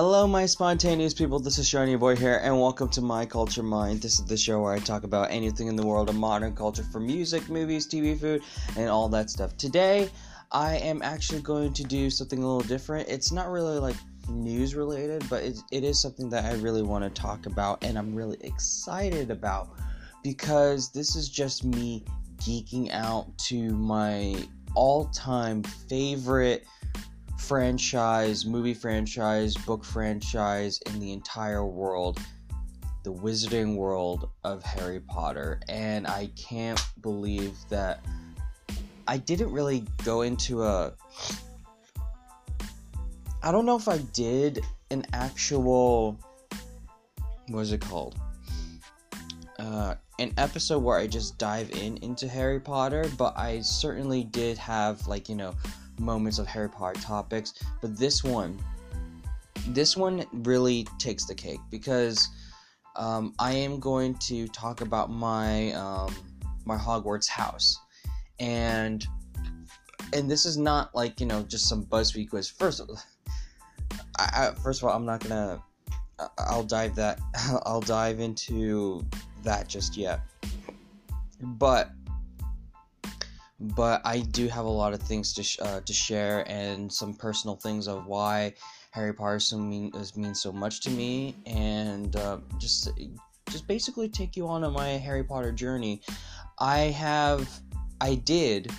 Hello, my spontaneous people. This is Seanie Boi here, and welcome to My Culture Mind. This is the show where I talk about anything in the world of modern culture from music, movies, TV, food, and all that stuff. Today, I am actually going to do something a little different. It's not really like news related, but it, it is something that I really want to talk about, and I'm really excited about because this is just me geeking out to my all time favorite franchise, movie franchise, book franchise in the entire world, the wizarding world of Harry Potter. And I can't believe that I didn't really go into a. I don't know if I did an actual. What is it called? Uh, an episode where I just dive in into Harry Potter, but I certainly did have like you know moments of Harry Potter topics. But this one, this one really takes the cake because um, I am going to talk about my um, my Hogwarts house, and and this is not like you know just some BuzzFeed quiz. First, I, I, first of all, I'm not gonna. I'll dive that. I'll dive into that just yet. But but I do have a lot of things to sh- uh, to share and some personal things of why Harry Potter so mean means so much to me, and uh, just just basically take you on my Harry Potter journey. I have, I did,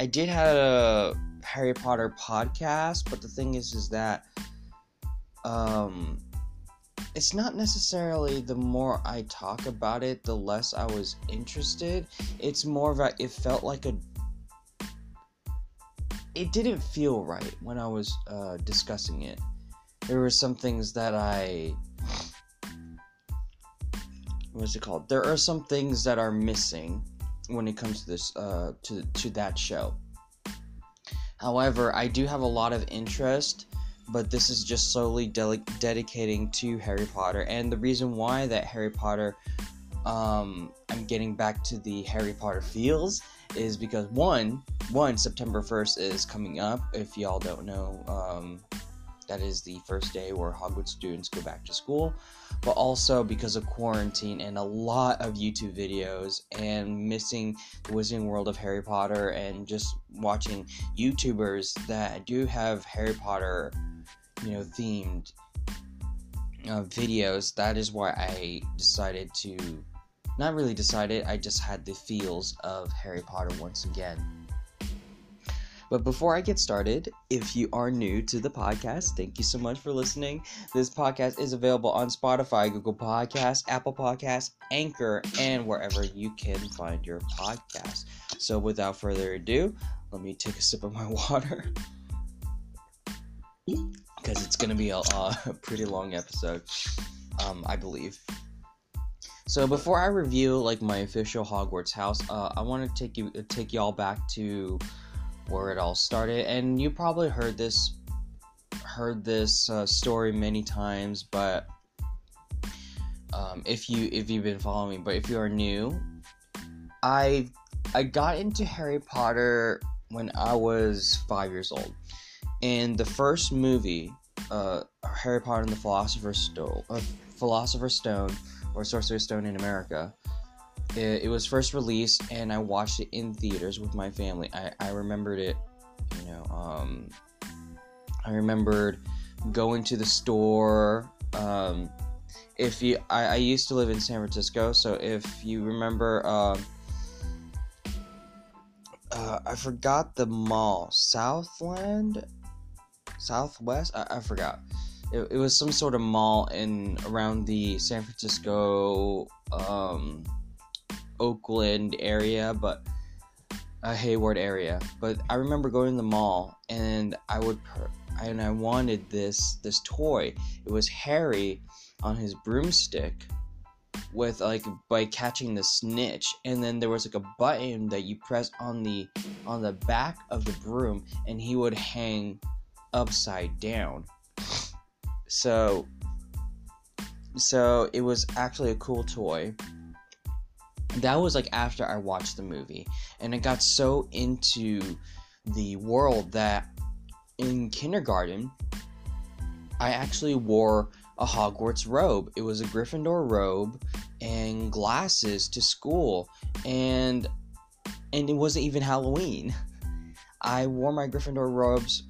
I did have a Harry Potter podcast, but the thing is, is that um it's not necessarily the more I talk about it, the less I was interested. It's more of a, it felt like a, it didn't feel right when I was uh, discussing it. There were some things that I, what's it called? There are some things that are missing when it comes to this, uh, to to that show. However, I do have a lot of interest but this is just solely de- dedicating to Harry Potter. And the reason why that Harry Potter, um, I'm getting back to the Harry Potter feels is because one, one September 1st is coming up. If y'all don't know, um, that is the first day where Hogwarts students go back to school. But also because of quarantine and a lot of YouTube videos and missing the Wizarding World of Harry Potter and just watching YouTubers that do have Harry Potter you know themed uh, videos that is why i decided to not really decided i just had the feels of harry potter once again but before I get started, if you are new to the podcast, thank you so much for listening. This podcast is available on Spotify, Google Podcasts, Apple Podcasts, Anchor, and wherever you can find your podcast. So without further ado, let me take a sip of my water because it's gonna be a, a, pretty long episode, um, I believe. So before I review like my official Hogwarts house, uh, I want to take you take y'all back to where it all started, and you probably heard this heard this uh, story many times, but um, if you if you've been following me, but if you are new, I I got into Harry Potter when I was five years old. And the first movie, uh, Harry Potter and the Philosopher's Stone, uh, Philosopher's Stone, or Sorcerer's Stone in America, it, it, was first released, and I watched it in theaters with my family. I, I remembered it, you know, um, I remembered going to the store. Um, if you, I, I, used to live in San Francisco, so if you remember, uh, uh, I forgot the mall, Southland Southwest. I, I forgot. It, it, was some sort of mall in around the San Francisco, um, Oakland area, but a Hayward area. But I remember going to the mall and I would and I wanted this this toy. It was Harry on his broomstick with like by catching the snitch and then there was like a button that you press on the on the back of the broom and he would hang upside down. So so it was actually a cool toy. That was like after I watched the movie and I got so into the world that in kindergarten I actually wore a Hogwarts robe. It was a Gryffindor robe and glasses to school, and and it wasn't even Halloween. I wore my Gryffindor robes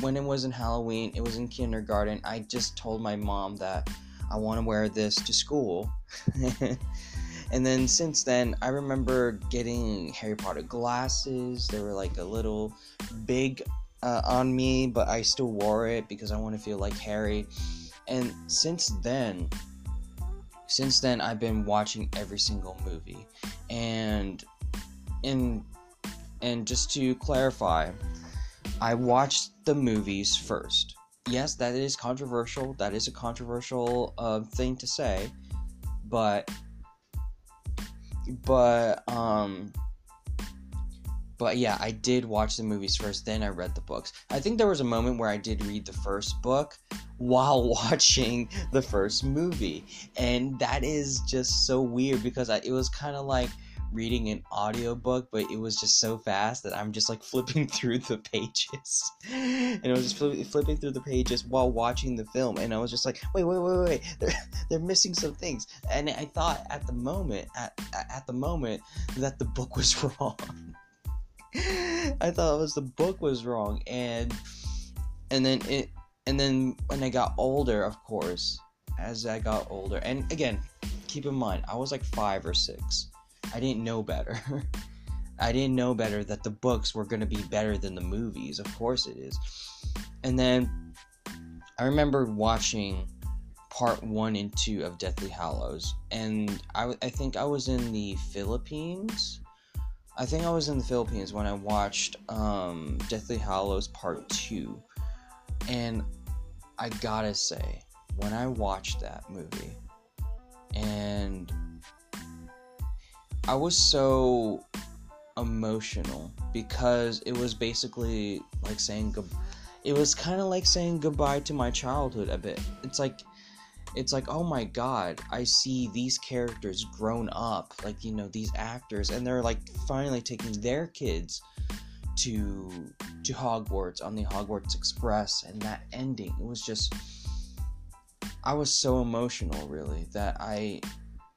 when it wasn't Halloween. It was in kindergarten. I just told my mom that I want to wear this to school. and then since then, I remember getting Harry Potter glasses. They were like a little big uh, on me, but I still wore it because I want to feel like Harry. And since then, since then I've been watching every single movie. And in and just to clarify, I watched the movies first. Yes, that is controversial. That is a controversial uh, thing to say, but but um but yeah, I did watch the movies first, then I read the books. I think there was a moment where I did read the first book while watching the first movie, and that is just so weird because I, it was kind of like reading an audiobook, but it was just so fast that I'm just like flipping through the pages. and I was just fl- flipping through the pages while watching the film. And I was just like, wait, wait, wait, wait, they're, they're missing some things. And I thought at the moment, at, at the moment, that the book was wrong. I thought it was the book was wrong. And, and then it, and then when I got older, of course, as I got older, and again, keep in mind, I was like five or six I didn't know better. I didn't know better that the books were going to be better than the movies. Of course it is. And then I remember watching part one and two of Deathly Hallows, and I, I think I was in the Philippines. I think I was in the Philippines when I watched um, Deathly Hallows part two, and I gotta say, when I watched that movie, and I was so emotional because it was basically like saying good it was kind of like saying goodbye to my childhood a bit. It's like it's like oh my god i see these characters grown up like you know these actors and they're like finally taking their kids to to hogwarts on the hogwarts express and that ending it was just i was so emotional really that i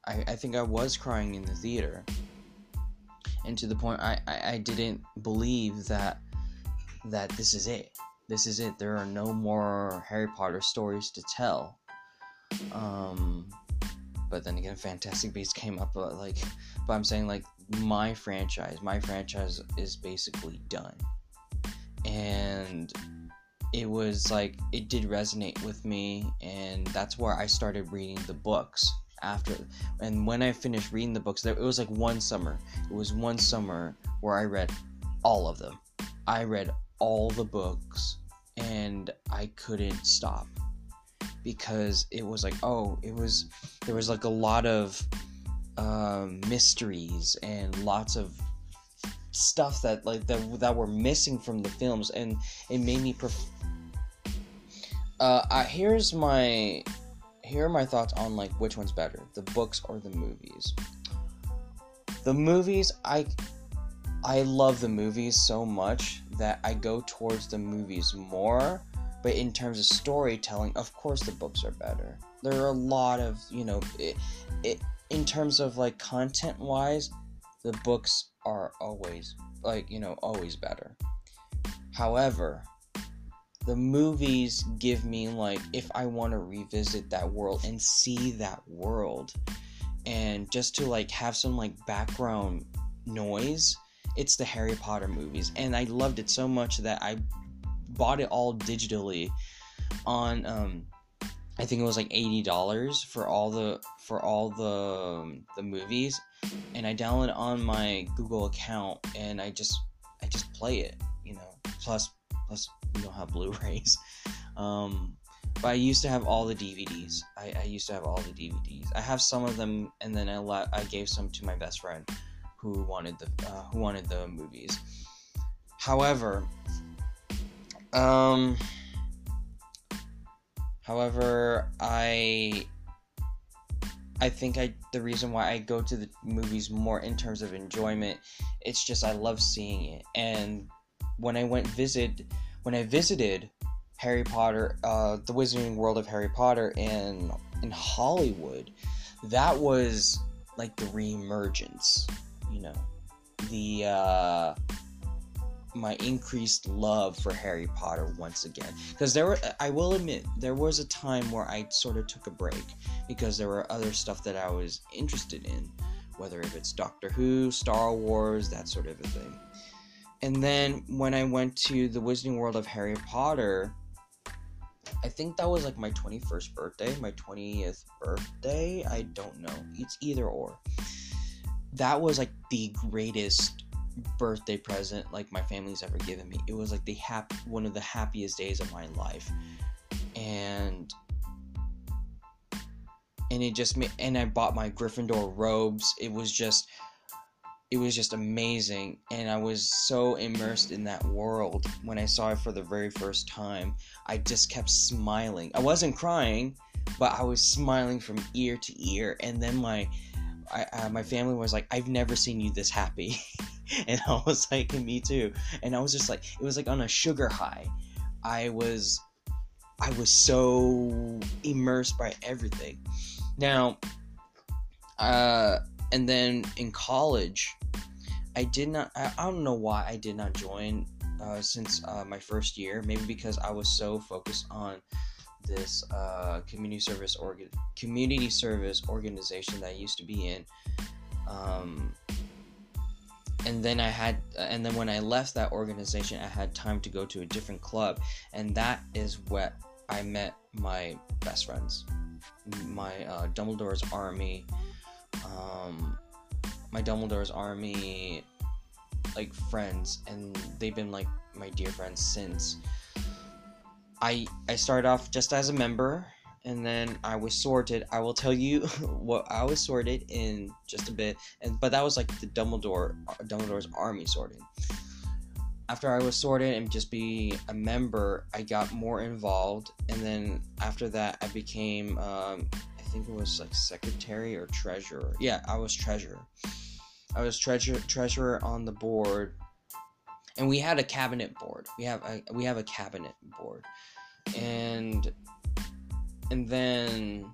I, I think I was crying in the theater. And to the point I, I, I didn't believe that that this is it. This is it. There are no more Harry Potter stories to tell. Um but then again Fantastic Beasts came up but like but I'm saying like my franchise, my franchise is basically done. And it was like it did resonate with me and that's where I started reading the books after and when I finished reading the books, there it was like one summer. It was one summer where I read all of them. I read all the books and I couldn't stop because it was like oh it was there was like a lot of um, mysteries and lots of stuff that like that, that were missing from the films and it made me pref- uh, here's my here are my thoughts on like which one's better, the books or the movies. The movies, I I love the movies so much that I go towards the movies more. But in terms of storytelling, of course the books are better. There are a lot of you know, it, it in terms of like content wise, the books are always like you know always better. However, the movies give me like if I want to revisit that world and see that world and just to like have some like background noise it's the Harry Potter movies and I loved it so much that I bought it all digitally on um I think it was like $80 for all the for all the um, the movies and I downloaded on my Google account and I just I just play it, you know. Plus plus don't have Blu-rays. Um, but I used to have all the DVDs. I, I, used to have all the DVDs. I have some of them, and then I let, I gave some to my best friend, who wanted the uh, who wanted the movies. However, um, however, I I think I the reason why I go to the movies more in terms of enjoyment, it's just I love seeing it. And when I went visit when I visited Harry Potter, uh, the Wizarding World of Harry Potter in in Hollywood, that was like the reemergence, you know, the uh, my increased love for Harry Potter once again. Because there were, I will admit, there was a time where I sort of took a break because there were other stuff that I was interested in, whether if it's Doctor Who, Star Wars, that sort of a thing. And then when I went to the Wizarding World of Harry Potter, I think that was like my 21st birthday, my 20th birthday. I don't know. It's either or. That was like the greatest birthday present like my family's ever given me. It was like the hap- one of the happiest days of my life. And and it just made and I bought my Gryffindor robes. It was just it was just amazing and i was so immersed in that world when i saw it for the very first time. I just kept smiling. I wasn't crying but i was smiling from ear to ear and then my I, uh, my family was like i've never seen you this happy. And i was like me too. And i was just like it was like on a sugar high. I was i was so immersed by everything. Now uh and then in college, I did not. I, I don't know why I did not join uh, since uh, my first year. Maybe because I was so focused on this uh, community service organ community service organization that I used to be in. Um, and then I had, and then when I left that organization, I had time to go to a different club, and that is where I met my best friends, my uh, Dumbledore's Army um, my Dumbledore's army like friends, and they've been like my dear friends since. I I started off just as a member, and then I was sorted. I will tell you what I was sorted in just a bit, and but that was like the Dumbledore Dumbledore's army sorting. After I was sorted and just be a member, I got more involved, and then after that, I became um, think it was like secretary or treasurer. Yeah, I was treasurer. I was treasurer treasurer on the board, and we had a cabinet board. We have a we have a cabinet board, and and then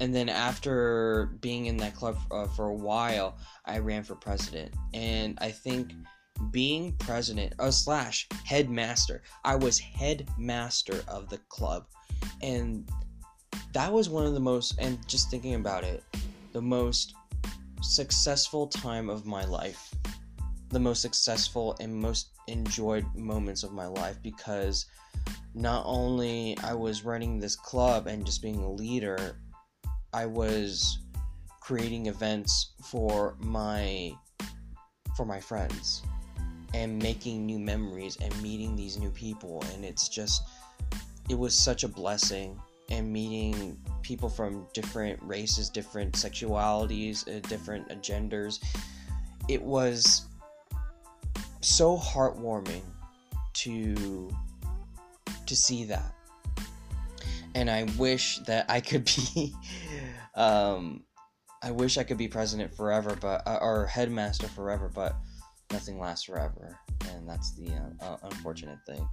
and then after being in that club uh, for a while, I ran for president, and I think being president uh, slash headmaster, I was headmaster of the club, and that was one of the most, and just thinking about it, the most successful time of my life. The most successful and most enjoyed moments of my life because not only I was running this club and just being a leader, I was creating events for my for my friends and making new memories and meeting these new people and it's just it was such a blessing and meeting people from different races, different sexualities, uh, different genders. It was so heartwarming to to see that. And I wish that I could be um I wish I could be president forever, but uh, or headmaster forever, but nothing lasts forever, and that's the uh, unfortunate thing.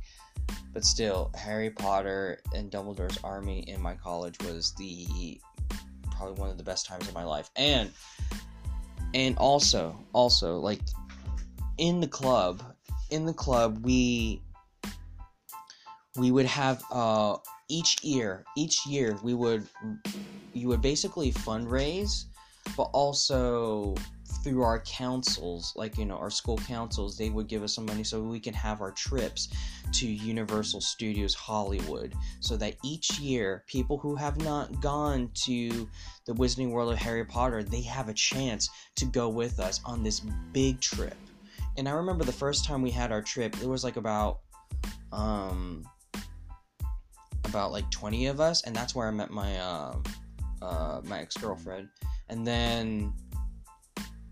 But still, Harry Potter and Dumbledore's Army in my college was the probably one of the best times of my life. And and also, also like in the club, in the club we we would have uh each year, each year we would you would basically fundraise but also through our councils, like you know, our school councils, they would give us some money so we can have our trips to Universal Studios Hollywood. So that each year, people who have not gone to the Wizarding World of Harry Potter, they have a chance to go with us on this big trip. And I remember the first time we had our trip, it was like about um about like 20 of us, and that's where I met my uh, uh my ex girlfriend. And then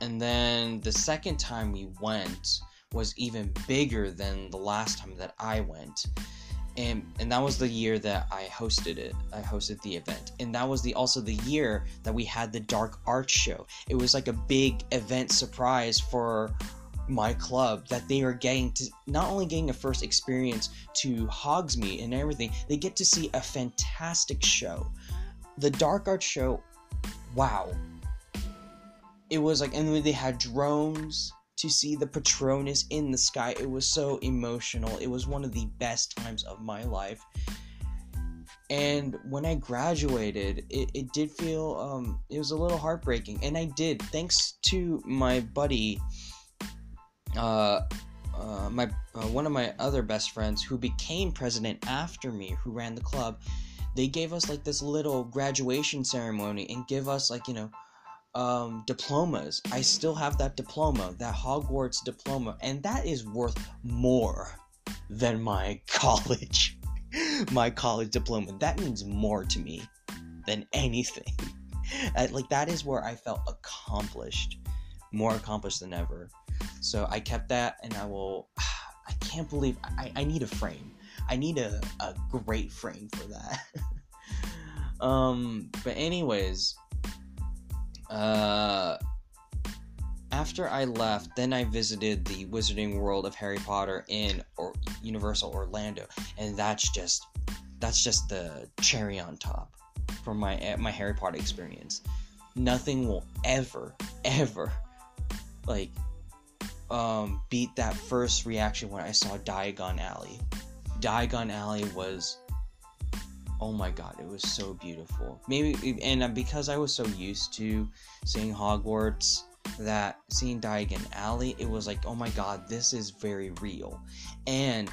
and then the second time we went was even bigger than the last time that I went. And, and that was the year that I hosted it. I hosted the event, and that was the also the year that we had the Dark Arts show. It was like a big event surprise for my club that they are getting to not only getting a first experience to Hogsmeade and everything, they get to see a fantastic show. The Dark Arts show, wow. It was like, and they had drones to see the Patronus in the sky. It was so emotional. It was one of the best times of my life. And when I graduated, it, it did feel, um, it was a little heartbreaking. And I did, thanks to my buddy, uh, uh, my uh, one of my other best friends who became president after me, who ran the club, they gave us like this little graduation ceremony and give us like you know um, diplomas. I still have that diploma, that Hogwarts diploma, and that is worth more than my college, my college diploma. That means more to me than anything. like that is where I felt accomplished, more accomplished than ever. So I kept that, and I will. I can't believe I, I need a frame. I need a, a great frame for that. um, but anyways, uh, after I left, then I visited the Wizarding World of Harry Potter in or Universal Orlando, and that's just that's just the cherry on top for my eh, my Harry Potter experience. Nothing will ever ever like um, beat that first reaction when I saw Diagon Alley. Diagon Alley was oh my god, it was so beautiful. Maybe and uh, because I was so used to seeing Hogwarts that seeing Diagon Alley, it was like, oh my god, this is very real. And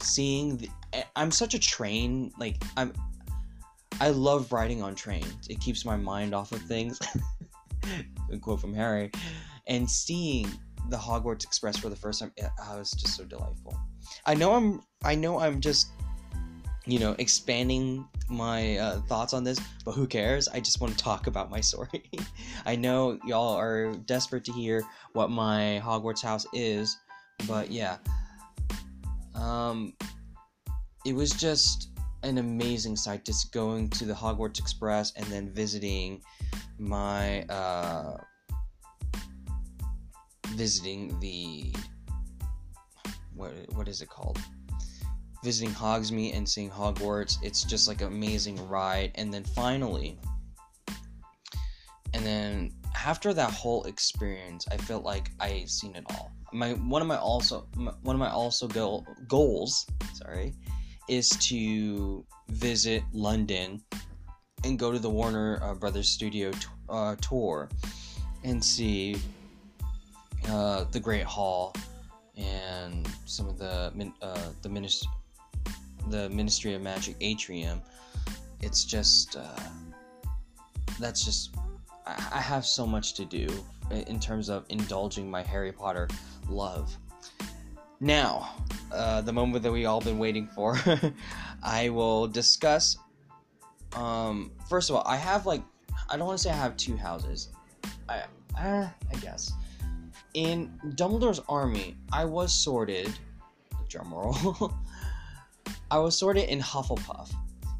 seeing the, I'm such a train like I'm I love riding on trains. It keeps my mind off of things. a quote from Harry. And seeing the Hogwarts Express for the first time, it, oh, was just so delightful. I know I'm I know I'm just you know, expanding my uh, thoughts on this, but who cares? I just want to talk about my story. I know y'all are desperate to hear what my Hogwarts house is, but yeah. Um, it was just an amazing sight just going to the Hogwarts Express and then visiting my uh, visiting the what what is it called visiting Hogsmeade and seeing Hogwarts. It's just like an amazing ride. And then finally, and then after that whole experience, I felt like I seen it all. My one of my also my, one of my also goal, goals, sorry, is to visit London and go to the Warner uh, Brothers studio t- uh, tour and see uh, the Great Hall and some of the uh, the minister the Ministry of Magic atrium, it's just uh, that's just I, I have so much to do in terms of indulging my Harry Potter love. Now, uh, the moment that we all been waiting for, I will discuss. Um, first of all, I have like I don't want to say I have two houses. I uh, I guess in Dumbledore's army, I was sorted. Drumroll. I was sorted in Hufflepuff.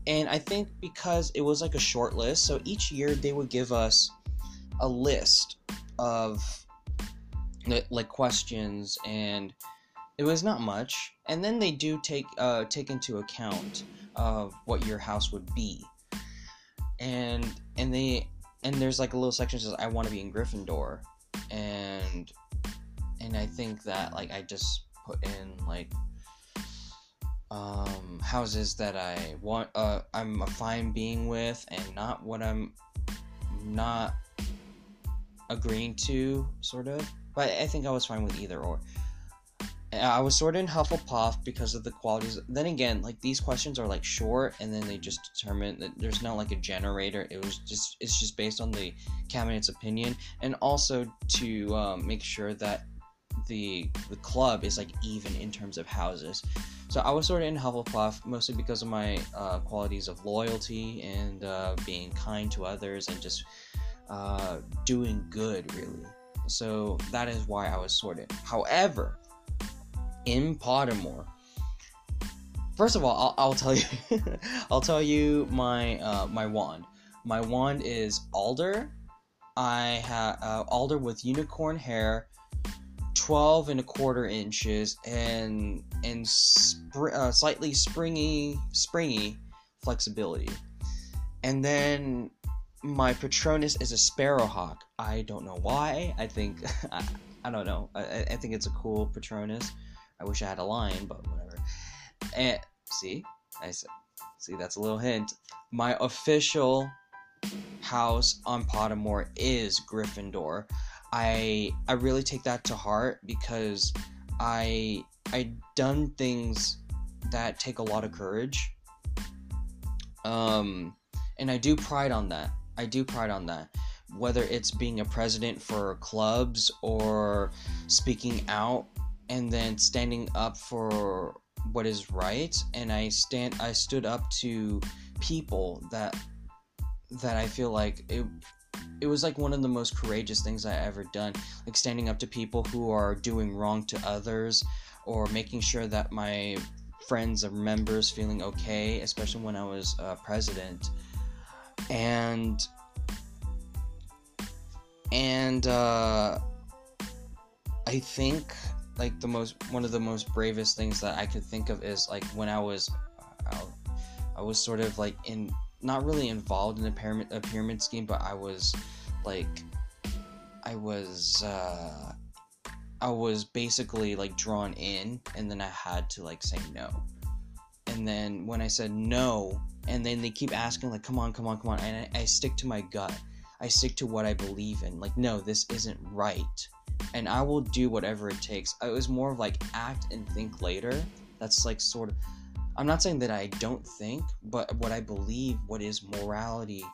And I think because it was like a short list, so each year they would give us a list of like questions and it was not much. And then they do take uh, take into account of what your house would be. And and they and there's like a little section says i want to be in gryffindor. And and i think that like i just put in like um, houses that I want, uh, I'm a fine being with, and not what I'm not agreeing to, sort of. But I think I was fine with either or. I was sort of in Hufflepuff because of the qualities. Then again, like these questions are like short, and then they just determine that there's not like a generator. It was just it's just based on the cabinet's opinion, and also to um, make sure that the the club is like even in terms of houses. So I was sort of in Hufflepuff mostly because of my uh, qualities of loyalty and uh, being kind to others and just uh, doing good, really. So that is why I was sorted. However, in Pottermore, first of all, I'll, I'll tell you, I'll tell you my uh, my wand. My wand is Alder. I have uh, Alder with unicorn hair 12 and a quarter inches and and uh, slightly springy springy flexibility. And then my patronus is a sparrowhawk i don't know why. I think I, I don't know. I, I think it's a cool patronus. I wish i had a lion but whatever. And see? I said see that's a little hint. My official house on pottermore is gryffindor I I really take that to heart because I I done things that take a lot of courage. Um and I do pride on that. I do pride on that. Whether it's being a president for clubs or speaking out and then standing up for what is right and I stand I stood up to people that that I feel like it it was like one of the most courageous things I ever done. Like standing up to people who are doing wrong to others, or making sure that my friends or members feeling okay, especially when I was uh, president. And and uh, I think like the most one of the most bravest things that I could think of is like when I was I, I was sort of like in not really involved in a pyramid a pyramid scheme, but I was like I was uh I was basically like drawn in and then I had to like say no. And then when I said no, and then they keep asking like come on, come on, come on, and I, I stick to my gut. I stick to what I believe in. Like no, this isn't right. And I will do whatever it takes. It was more of like act and think later. That's like sort of I'm not saying that I don't think, but what I believe, what is morality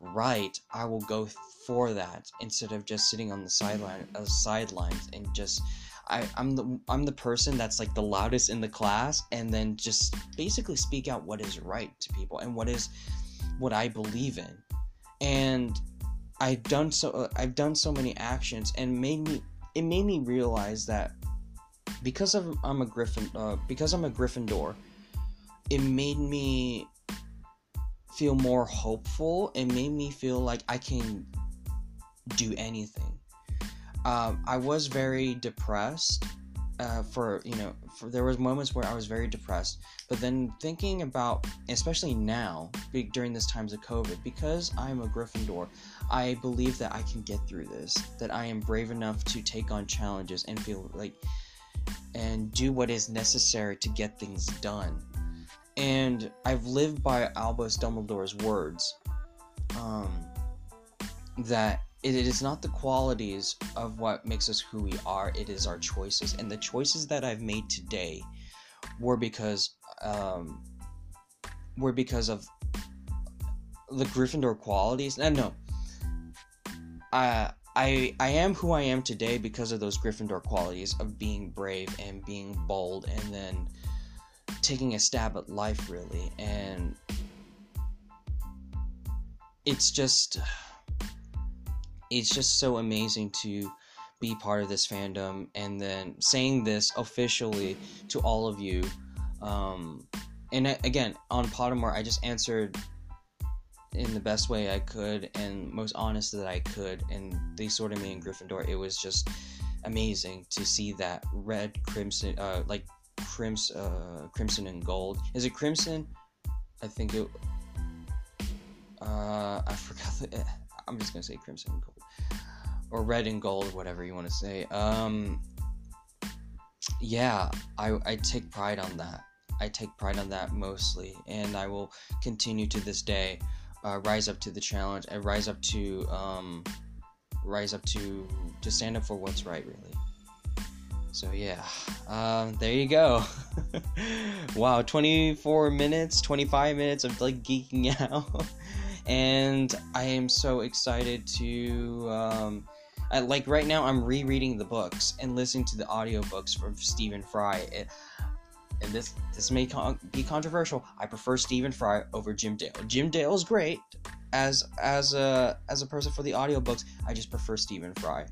right, I will go for that instead of just sitting on the sideline, uh, sidelines and just. I, I'm the I'm the person that's like the loudest in the class, and then just basically speak out what is right to people and what is what I believe in, and I've done so uh, I've done so many actions and made me it made me realize that because of I'm a Griffin uh, because I'm a Gryffindor it made me feel more hopeful. It made me feel like I can do anything. Um, I was very depressed uh, for you know for, there was moments where I was very depressed but then thinking about especially now during this times of COVID because I'm a Gryffindor I believe that I can get through this that I am brave enough to take on challenges and feel like and do what is necessary to get things done and I've lived by Albus Dumbledore's words um, that it is not the qualities of what makes us who we are, it is our choices. And the choices that I've made today were because um, were because of the Gryffindor qualities. And no, I I I am who I am today because of those Gryffindor qualities of being brave and being bold, and then taking a stab at life really and it's just it's just so amazing to be part of this fandom. And then saying this officially to all of you um, and again on pottermore i just answered in the best way i could and most honest that i could and they sorted me in gryffindor. It was just amazing to see that red crimson uh, like crimson, uh, crimson and gold. Is it crimson? I think it. Uh, I forgot. The, I'm just gonna say crimson and gold, or red and gold, whatever you want to say. Um, yeah, I I take pride on that. I take pride on that mostly, and I will continue to this day. Uh, rise up to the challenge and rise up to um, rise up to to stand up for what's right, really. So yeah, um, there you go. wow, 24 minutes, 25 minutes of like geeking out, and I am so excited to. Um, I, like right now, I'm rereading the books and listening to the audiobooks from Stephen Fry. It, and this this may con- be controversial. I prefer Stephen Fry over Jim Dale. Jim Dale is great as as a as a person for the audiobooks. I just prefer Stephen Fry.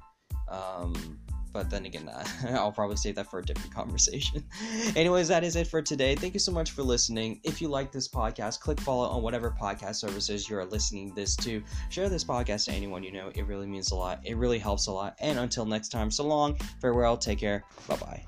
Um, but then again, I'll probably save that for a different conversation. Anyways, that is it for today. Thank you so much for listening. If you like this podcast, click follow on whatever podcast services you are listening this to. Share this podcast to anyone you know. It really means a lot. It really helps a lot. And until next time, so long, farewell, take care, bye bye.